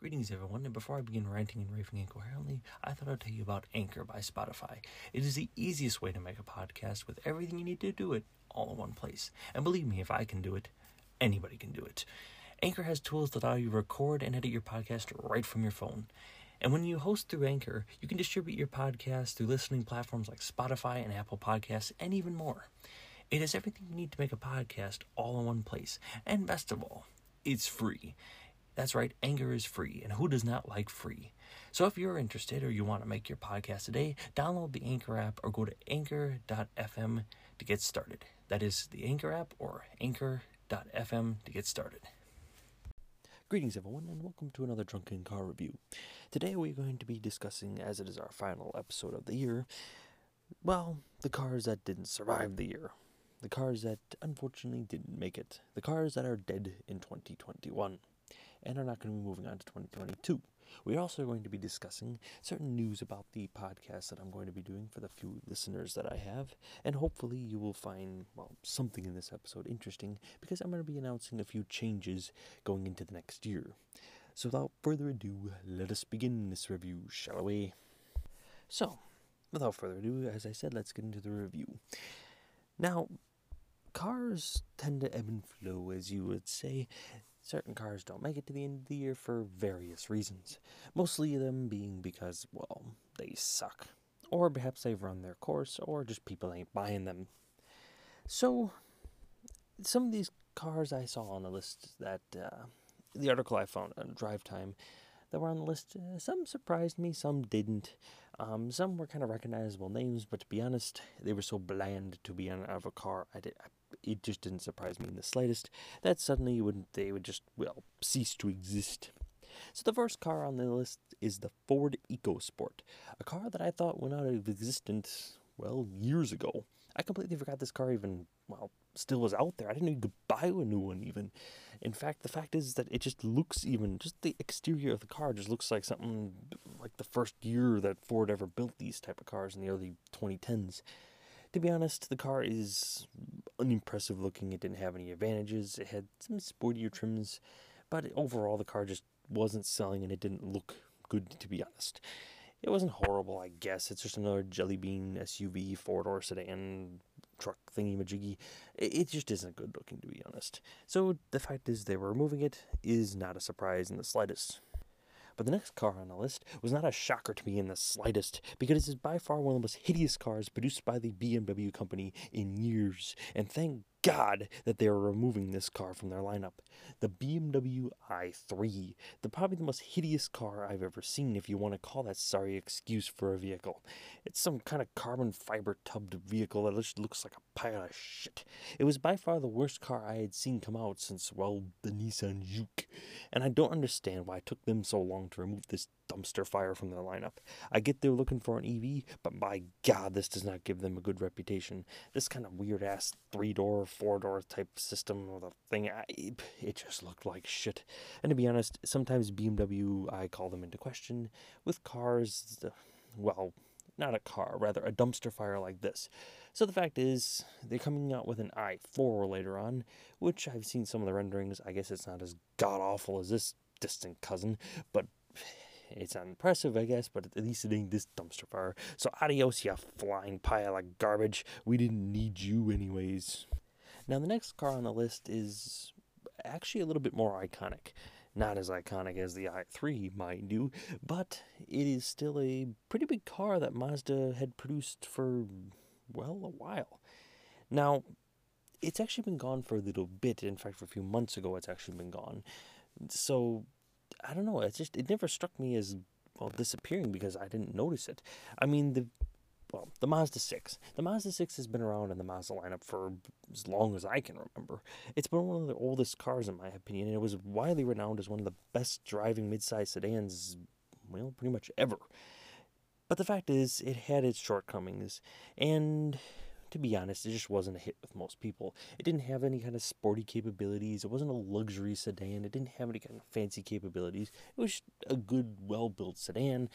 Greetings, everyone, and before I begin ranting and raving incoherently, I thought I'd tell you about Anchor by Spotify. It is the easiest way to make a podcast with everything you need to do it all in one place. And believe me, if I can do it, anybody can do it. Anchor has tools that allow you to record and edit your podcast right from your phone. And when you host through Anchor, you can distribute your podcast through listening platforms like Spotify and Apple Podcasts, and even more. It has everything you need to make a podcast all in one place. And best of all, it's free. That's right, Anchor is free, and who does not like free? So if you're interested or you want to make your podcast today, download the Anchor app or go to anchor.fm to get started. That is the Anchor app or anchor.fm to get started. Greetings, everyone, and welcome to another Drunken Car Review. Today we're going to be discussing, as it is our final episode of the year, well, the cars that didn't survive the year. The cars that unfortunately didn't make it. The cars that are dead in 2021 and are not going to be moving on to 2022. We're also going to be discussing certain news about the podcast that I'm going to be doing for the few listeners that I have, and hopefully you will find well something in this episode interesting because I'm going to be announcing a few changes going into the next year. So without further ado, let us begin this review, shall we? So, without further ado, as I said, let's get into the review. Now, cars tend to ebb and flow, as you would say. Certain cars don't make it to the end of the year for various reasons, mostly of them being because, well, they suck. Or perhaps they've run their course, or just people ain't buying them. So, some of these cars I saw on the list that, uh, the article I found on Drive Time that were on the list, uh, some surprised me, some didn't. Um, some were kind of recognizable names, but to be honest, they were so bland to be on of a car. I did, I it just didn't surprise me in the slightest that suddenly you would they would just well cease to exist. So the first car on the list is the Ford EcoSport, a car that I thought went out of existence well years ago. I completely forgot this car even well still was out there. I didn't could buy a new one even. In fact, the fact is that it just looks even just the exterior of the car just looks like something like the first year that Ford ever built these type of cars in the early 2010s. To be honest, the car is unimpressive looking. It didn't have any advantages. It had some sportier trims, but overall the car just wasn't selling and it didn't look good to be honest. It wasn't horrible, I guess. It's just another jelly bean SUV four door sedan truck thingy majiggy. It just isn't good looking to be honest. So the fact is they were removing it is not a surprise in the slightest. But the next car on the list was not a shocker to me in the slightest, because it is by far one of the most hideous cars produced by the BMW company in years. And thank God that they are removing this car from their lineup. The BMW i3, the probably the most hideous car I've ever seen, if you want to call that sorry excuse for a vehicle. It's some kind of carbon fiber tubbed vehicle that just looks like a pile of shit. It was by far the worst car I had seen come out since, well, the Nissan Juke. And I don't understand why it took them so long to remove this dumpster fire from their lineup. I get they're looking for an EV, but by God, this does not give them a good reputation. This kind of weird ass three door, four door type system or the thing, I, it just looked like shit. And to be honest, sometimes BMW, I call them into question. With cars, well, not a car, rather a dumpster fire like this. So the fact is, they're coming out with an i4 later on, which I've seen some of the renderings. I guess it's not as god awful as this distant cousin, but it's not impressive, I guess, but at least it ain't this dumpster fire. So adios, you flying pile of garbage. We didn't need you anyways. Now, the next car on the list is actually a little bit more iconic. Not as iconic as the i3, mind you, but it is still a pretty big car that Mazda had produced for, well, a while. Now, it's actually been gone for a little bit. In fact, for a few months ago, it's actually been gone. So I don't know. It's just it never struck me as well disappearing because I didn't notice it. I mean the well the Mazda six. The Mazda six has been around in the Mazda lineup for as long as I can remember. It's been one of the oldest cars in my opinion, and it was widely renowned as one of the best driving midsize sedans, well, pretty much ever. But the fact is, it had its shortcomings, and to be honest, it just wasn't a hit with most people. It didn't have any kind of sporty capabilities. It wasn't a luxury sedan. It didn't have any kind of fancy capabilities. It was a good, well built sedan,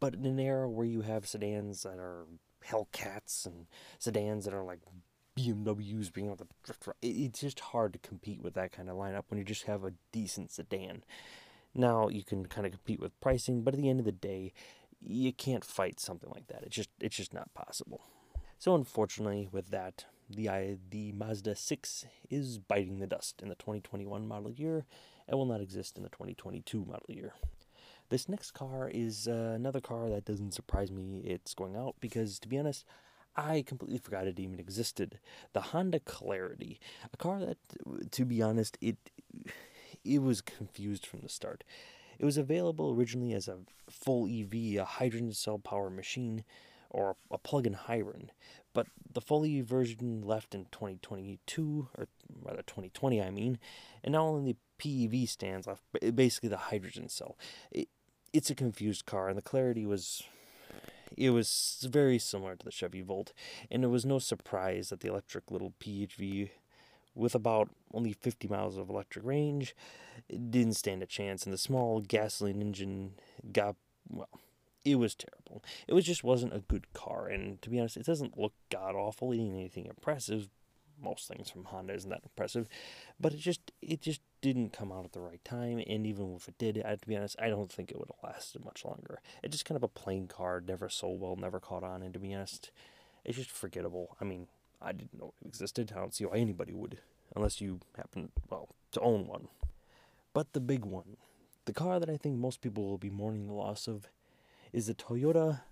but in an era where you have sedans that are Hellcats and sedans that are like BMWs being able to drift, it's just hard to compete with that kind of lineup when you just have a decent sedan. Now you can kind of compete with pricing, but at the end of the day, you can't fight something like that. It's just it's just not possible. So unfortunately, with that, the the Mazda 6 is biting the dust in the 2021 model year and will not exist in the 2022 model year. This next car is uh, another car that doesn't surprise me. It's going out because, to be honest, I completely forgot it even existed. The Honda Clarity, a car that, to be honest, it it was confused from the start. It was available originally as a full EV, a hydrogen cell power machine, or a plug-in hybrid, but the fully version left in 2022, or rather 2020, I mean, and not only the PEV stands left, basically the hydrogen cell. It, it's a confused car, and the Clarity was it was very similar to the Chevy Volt, and it was no surprise that the electric little PHV, with about only 50 miles of electric range, didn't stand a chance, and the small gasoline engine got, well, it was terrible. It was just wasn't a good car, and to be honest, it doesn't look god awful. It ain't anything impressive, most things from Honda isn't that impressive, but it just it just didn't come out at the right time. And even if it did, I, to be honest, I don't think it would have lasted much longer. It's just kind of a plain car, never sold well, never caught on. And to be honest, it's just forgettable. I mean, I didn't know it existed. I don't see why anybody would, unless you happen well to own one. But the big one, the car that I think most people will be mourning the loss of, is the Toyota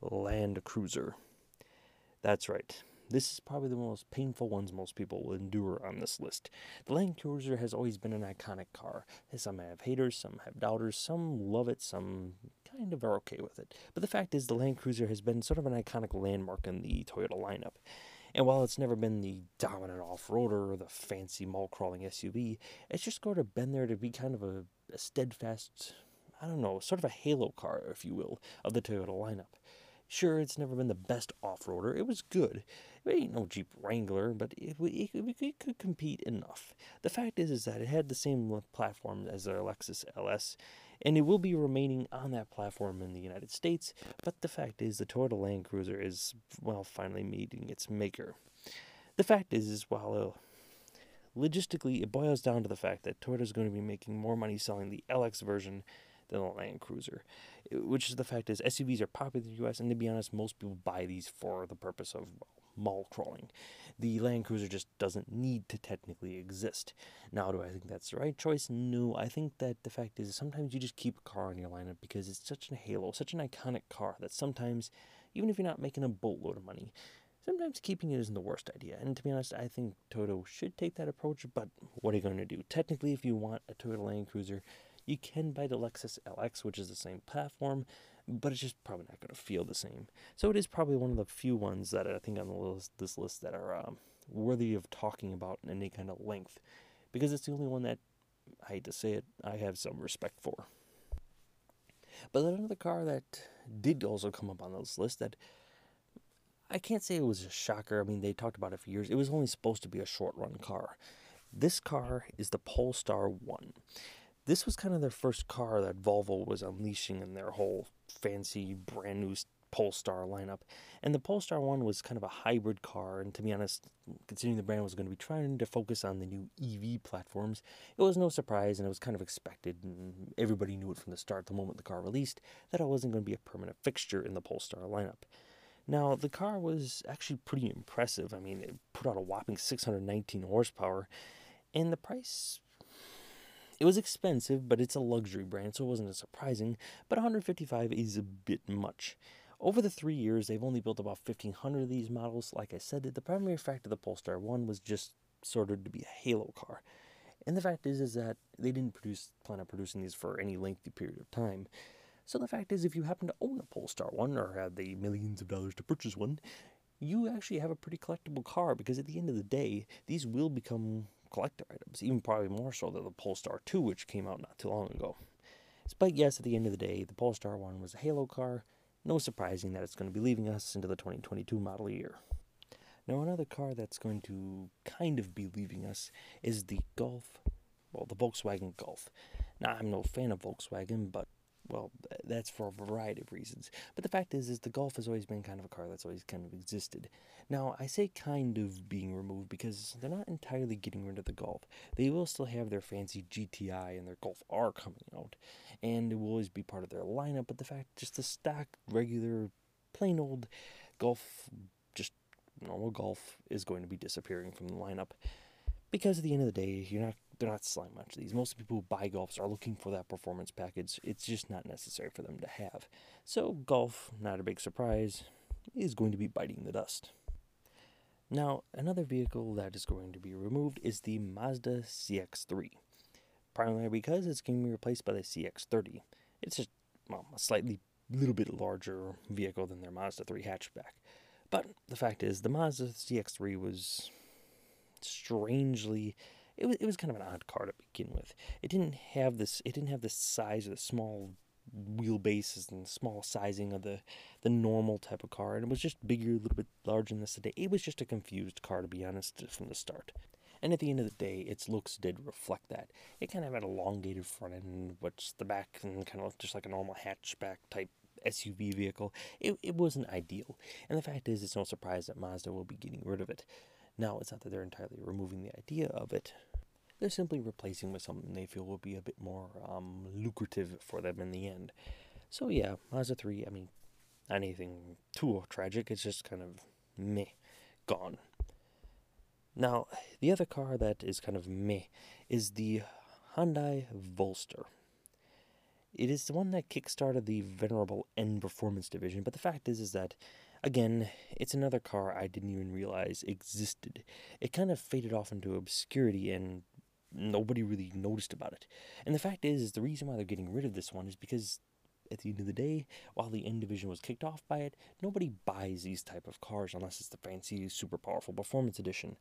Land Cruiser. That's right. This is probably the most painful ones most people will endure on this list. The Land Cruiser has always been an iconic car. Some have haters, some have doubters, some love it, some kind of are okay with it. But the fact is, the Land Cruiser has been sort of an iconic landmark in the Toyota lineup. And while it's never been the dominant off roader or the fancy mall crawling SUV, it's just sort of been there to be kind of a, a steadfast, I don't know, sort of a halo car, if you will, of the Toyota lineup. Sure, it's never been the best off roader. It was good. It ain't no Jeep Wrangler, but it, it, it, could compete enough. The fact is, is that it had the same platform as their Lexus LS, and it will be remaining on that platform in the United States. But the fact is, the Toyota Land Cruiser is well finally meeting its maker. The fact is, is while uh, logistically it boils down to the fact that Toyota is going to be making more money selling the LX version than the Land Cruiser, which is the fact is SUVs are popular in the U.S. and to be honest, most people buy these for the purpose of mall crawling. The Land Cruiser just doesn't need to technically exist. Now, do I think that's the right choice? No. I think that the fact is sometimes you just keep a car in your lineup because it's such a halo, such an iconic car that sometimes, even if you're not making a boatload of money, sometimes keeping it isn't the worst idea. And to be honest, I think Toyota should take that approach, but what are you going to do? Technically, if you want a Toyota Land Cruiser, you can buy the Lexus LX, which is the same platform, but it's just probably not going to feel the same. So it is probably one of the few ones that I think on the list, this list that are um, worthy of talking about in any kind of length, because it's the only one that I hate to say it, I have some respect for. But then another car that did also come up on this list that I can't say it was a shocker. I mean, they talked about it for years. It was only supposed to be a short run car. This car is the Polestar 1 this was kind of their first car that Volvo was unleashing in their whole fancy brand new Polestar lineup. And the Polestar 1 was kind of a hybrid car, and to be honest, considering the brand was going to be trying to focus on the new EV platforms, it was no surprise and it was kind of expected, and everybody knew it from the start, the moment the car released, that it wasn't going to be a permanent fixture in the Polestar lineup. Now, the car was actually pretty impressive. I mean, it put out a whopping 619 horsepower, and the price it was expensive, but it's a luxury brand, so it wasn't as surprising, but 155 is a bit much. Over the three years, they've only built about 1,500 of these models. Like I said, the primary fact of the Polestar 1 was just sort of to be a halo car. And the fact is, is that they didn't produce, plan on producing these for any lengthy period of time. So the fact is, if you happen to own a Polestar 1 or have the millions of dollars to purchase one, you actually have a pretty collectible car because at the end of the day, these will become collector items, even probably more so than the Polestar 2, which came out not too long ago. But yes, at the end of the day, the Polestar 1 was a Halo car. No surprising that it's going to be leaving us into the 2022 model year. Now, another car that's going to kind of be leaving us is the Golf, well, the Volkswagen Golf. Now, I'm no fan of Volkswagen, but well, that's for a variety of reasons. But the fact is, is the Golf has always been kind of a car that's always kind of existed. Now, I say kind of being removed because they're not entirely getting rid of the Golf. They will still have their fancy GTI and their Golf R coming out, and it will always be part of their lineup. But the fact, just the stock, regular, plain old Golf, just normal Golf, is going to be disappearing from the lineup because at the end of the day, you're not they're not selling much of these. Most people who buy golfs are looking for that performance package. It's just not necessary for them to have. So golf, not a big surprise, is going to be biting the dust. Now, another vehicle that is going to be removed is the Mazda CX-3, primarily because it's going to be replaced by the CX-30. It's just well, a slightly little bit larger vehicle than their Mazda 3 hatchback. But the fact is, the Mazda CX-3 was strangely it was it was kind of an odd car to begin with. It didn't have this it didn't have the size of the small wheelbases and small sizing of the the normal type of car, and it was just bigger, a little bit larger than the sedan. It was just a confused car to be honest from the start. And at the end of the day, its looks did reflect that. It kind of had an elongated front end, which the back and kind of looked just like a normal hatchback type SUV vehicle. It, it wasn't ideal. And the fact is, it's no surprise that Mazda will be getting rid of it. Now, it's not that they're entirely removing the idea of it, they're simply replacing with something they feel will be a bit more um, lucrative for them in the end. So, yeah, Mazda 3, I mean, anything too tragic, it's just kind of meh, gone. Now, the other car that is kind of meh is the Hyundai Veloster. It is the one that kickstarted the venerable N Performance division, but the fact is, is that Again, it's another car I didn't even realize existed. It kind of faded off into obscurity and nobody really noticed about it. And the fact is, the reason why they're getting rid of this one is because at the end of the day, while the N division was kicked off by it, nobody buys these type of cars unless it's the fancy, super powerful performance edition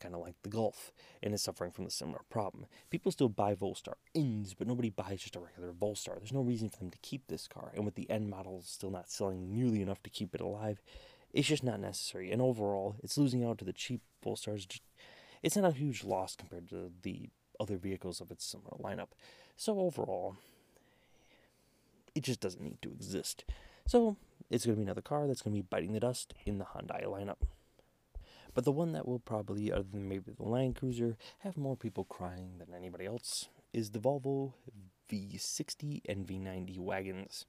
kind of like the Golf, and is suffering from the similar problem. People still buy Veloster Ns, but nobody buys just a regular Veloster. There's no reason for them to keep this car, and with the N models still not selling nearly enough to keep it alive, it's just not necessary. And overall, it's losing out to the cheap Velosters. It's not a huge loss compared to the other vehicles of its similar lineup. So overall, it just doesn't need to exist. So it's going to be another car that's going to be biting the dust in the Hyundai lineup. But the one that will probably, other than maybe the Land Cruiser, have more people crying than anybody else is the Volvo V60 and V90 wagons.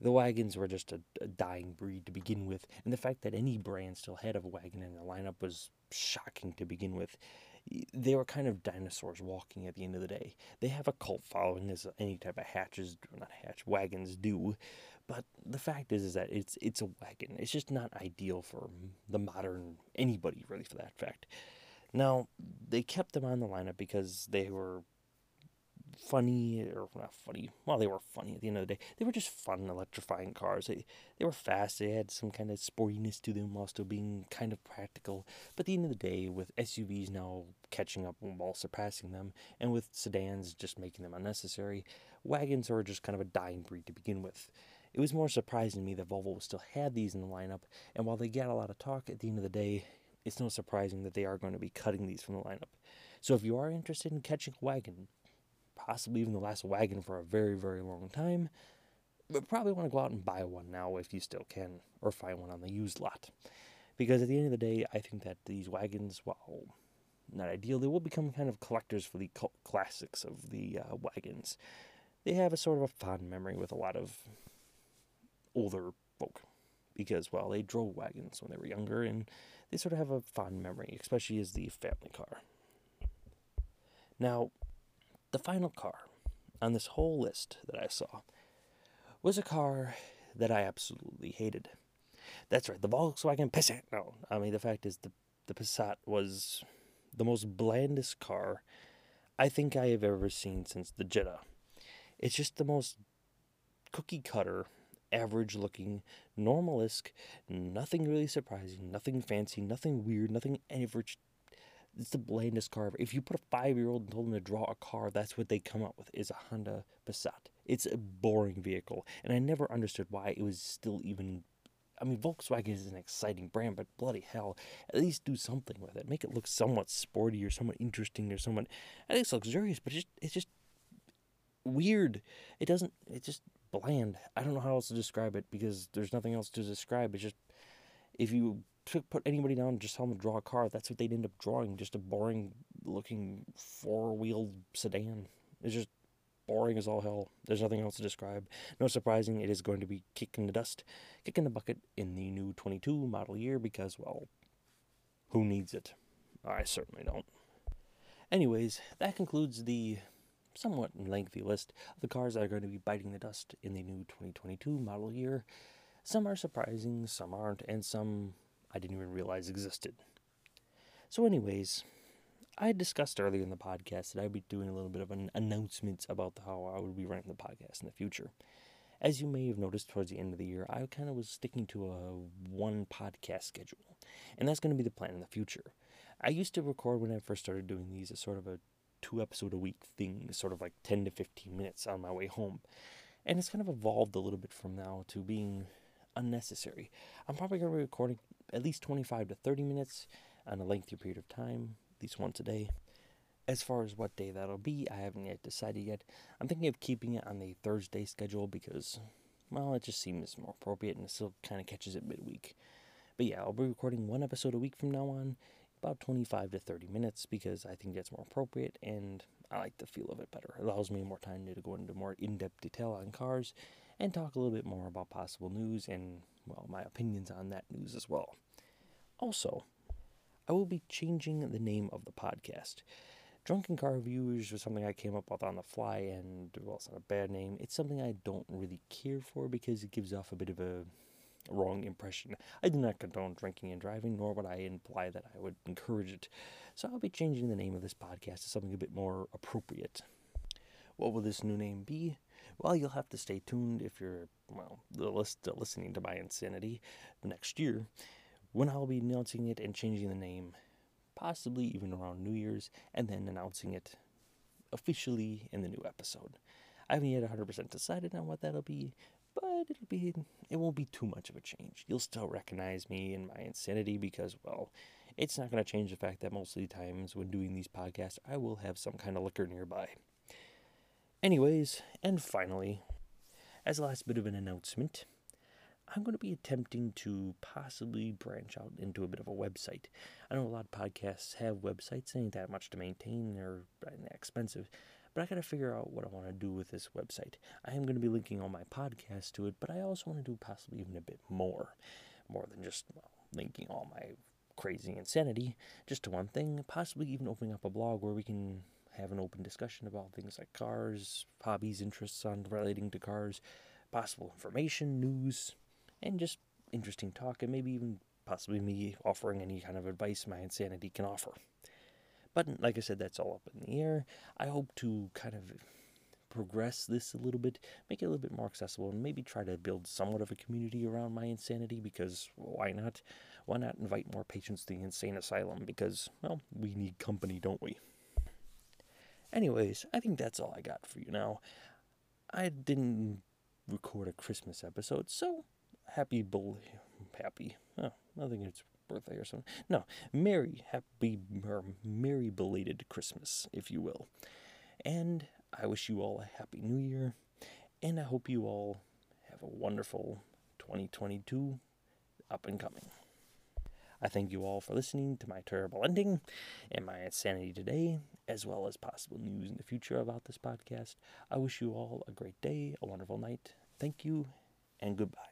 The wagons were just a, a, dying breed to begin with, and the fact that any brand still had a wagon in their lineup was shocking to begin with. They were kind of dinosaurs walking at the end of the day. They have a cult following, as any type of hatches, not hatch, wagons do, but the fact is, is that it's it's a wagon. It's just not ideal for the modern anybody, really, for that fact. Now they kept them on the lineup because they were funny or not funny. Well, they were funny at the end of the day. They were just fun, electrifying cars. They they were fast. They had some kind of sportiness to them while still being kind of practical. But at the end of the day, with SUVs now catching up while surpassing them, and with sedans just making them unnecessary, wagons are just kind of a dying breed to begin with. It was more surprising to me that Volvo still had these in the lineup, and while they get a lot of talk, at the end of the day, it's no surprising that they are going to be cutting these from the lineup. So if you are interested in catching a wagon, possibly even the last wagon for a very, very long time, but probably want to go out and buy one now if you still can, or find one on the used lot. Because at the end of the day, I think that these wagons, while not ideal, they will become kind of collectors for the cult classics of the uh, wagons. They have a sort of a fond memory with a lot of older folk because, well, they drove wagons when they were younger and they sort of have a fond memory, especially as the family car. Now, the final car on this whole list that I saw was a car that I absolutely hated. That's right, the Volkswagen Passat. No, I mean, the fact is, the, the Passat was the most blandest car I think I have ever seen since the Jetta. It's just the most cookie cutter average looking, normalisk, nothing really surprising, nothing fancy, nothing weird, nothing average. It's the blandest car ever. If you put a five year old and told them to draw a car, that's what they come up with is a Honda Passat. It's a boring vehicle, and I never understood why it was still even. I mean, Volkswagen is an exciting brand, but bloody hell, at least do something with it. Make it look somewhat sporty or somewhat interesting or somewhat, at least luxurious. But it's just, it's just weird. It doesn't. it just bland. I don't know how else to describe it because there's nothing else to describe. It's just if you took put anybody down and just tell them to draw a car, that's what they'd end up drawing. Just a boring looking four wheeled sedan. It's just boring as all hell. There's nothing else to describe. No surprising, it is going to be kicking the dust, kicking the bucket in the new 22 model year because, well, who needs it? I certainly don't. Anyways, that concludes the somewhat lengthy list of the cars that are going to be biting the dust in the new 2022 model year. Some are surprising, some aren't, and some I didn't even realize existed. So, anyways, I discussed earlier in the podcast that I'd be doing a little bit of an announcement about how I would be running the podcast in the future. As you may have noticed towards the end of the year, I kind of was sticking to a one podcast schedule, and that's going to be the plan in the future. I used to record when I first started doing these as sort of a two episode a week thing, sort of like 10 to 15 minutes on my way home. And it's kind of evolved a little bit from now to being unnecessary. I'm probably going to be recording at least 25 to 30 minutes on a lengthy period of time, at least once a day. As far as what day that'll be, I haven't yet decided yet. I'm thinking of keeping it on the Thursday schedule because, well, it just seems more appropriate and it still kind of catches it midweek. But yeah, I'll be recording one episode a week from now on, about 25 to 30 minutes because I think that's more appropriate and I like the feel of it better. It allows me more time to go into more in depth detail on cars and talk a little bit more about possible news and, well, my opinions on that news as well. Also, I will be changing the name of the podcast. Drunken Car Reviews was something I came up with on the fly, and, well, it's not a bad name. It's something I don't really care for because it gives off a bit of a wrong impression. I do not condone drinking and driving, nor would I imply that I would encourage it. So I'll be changing the name of this podcast to something a bit more appropriate. What will this new name be? Well, you'll have to stay tuned if you're, well, listening to my insanity next year when I'll be announcing it and changing the name, possibly even around New Year's, and then announcing it officially in the new episode. I haven't yet 100% decided on what that'll be, but it'll be it won't be too much of a change. You'll still recognize me and my insanity because well, it's not going to change the fact that most of the times when doing these podcasts, I will have some kind of liquor nearby. Anyways, and finally, as a last bit of an announcement, I'm going to be attempting to possibly branch out into a bit of a website. I know a lot of podcasts have websites, ain't that much to maintain, they're uh, expensive. But I got to figure out what I want to do with this website. I am going to be linking all my podcasts to it, but I also want to do possibly even a bit more. More than just well, linking all my crazy insanity just to one thing, possibly even opening up a blog where we can have an open discussion about things like cars, hobbies, interests on relating to cars, possible information, news, and just interesting talk, and maybe even possibly me offering any kind of advice my insanity can offer. But like I said, that's all up in the air. I hope to kind of progress this a little bit, make it a little bit more accessible, and maybe try to build somewhat of a community around my insanity because why not? Why not invite more patients to the insane asylum? Because, well, we need company, don't we? Anyways, I think that's all I got for you now. I didn't record a Christmas episode, so happy, bel- happy. Oh, I think it's birthday or something. No, merry, happy, or merry belated Christmas, if you will. And I wish you all a happy new year, and I hope you all have a wonderful 2022 up and coming. I thank you all for listening to my terrible ending and my insanity today, as well as possible news in the future about this podcast. I wish you all a great day, a wonderful night. Thank you, and goodbye.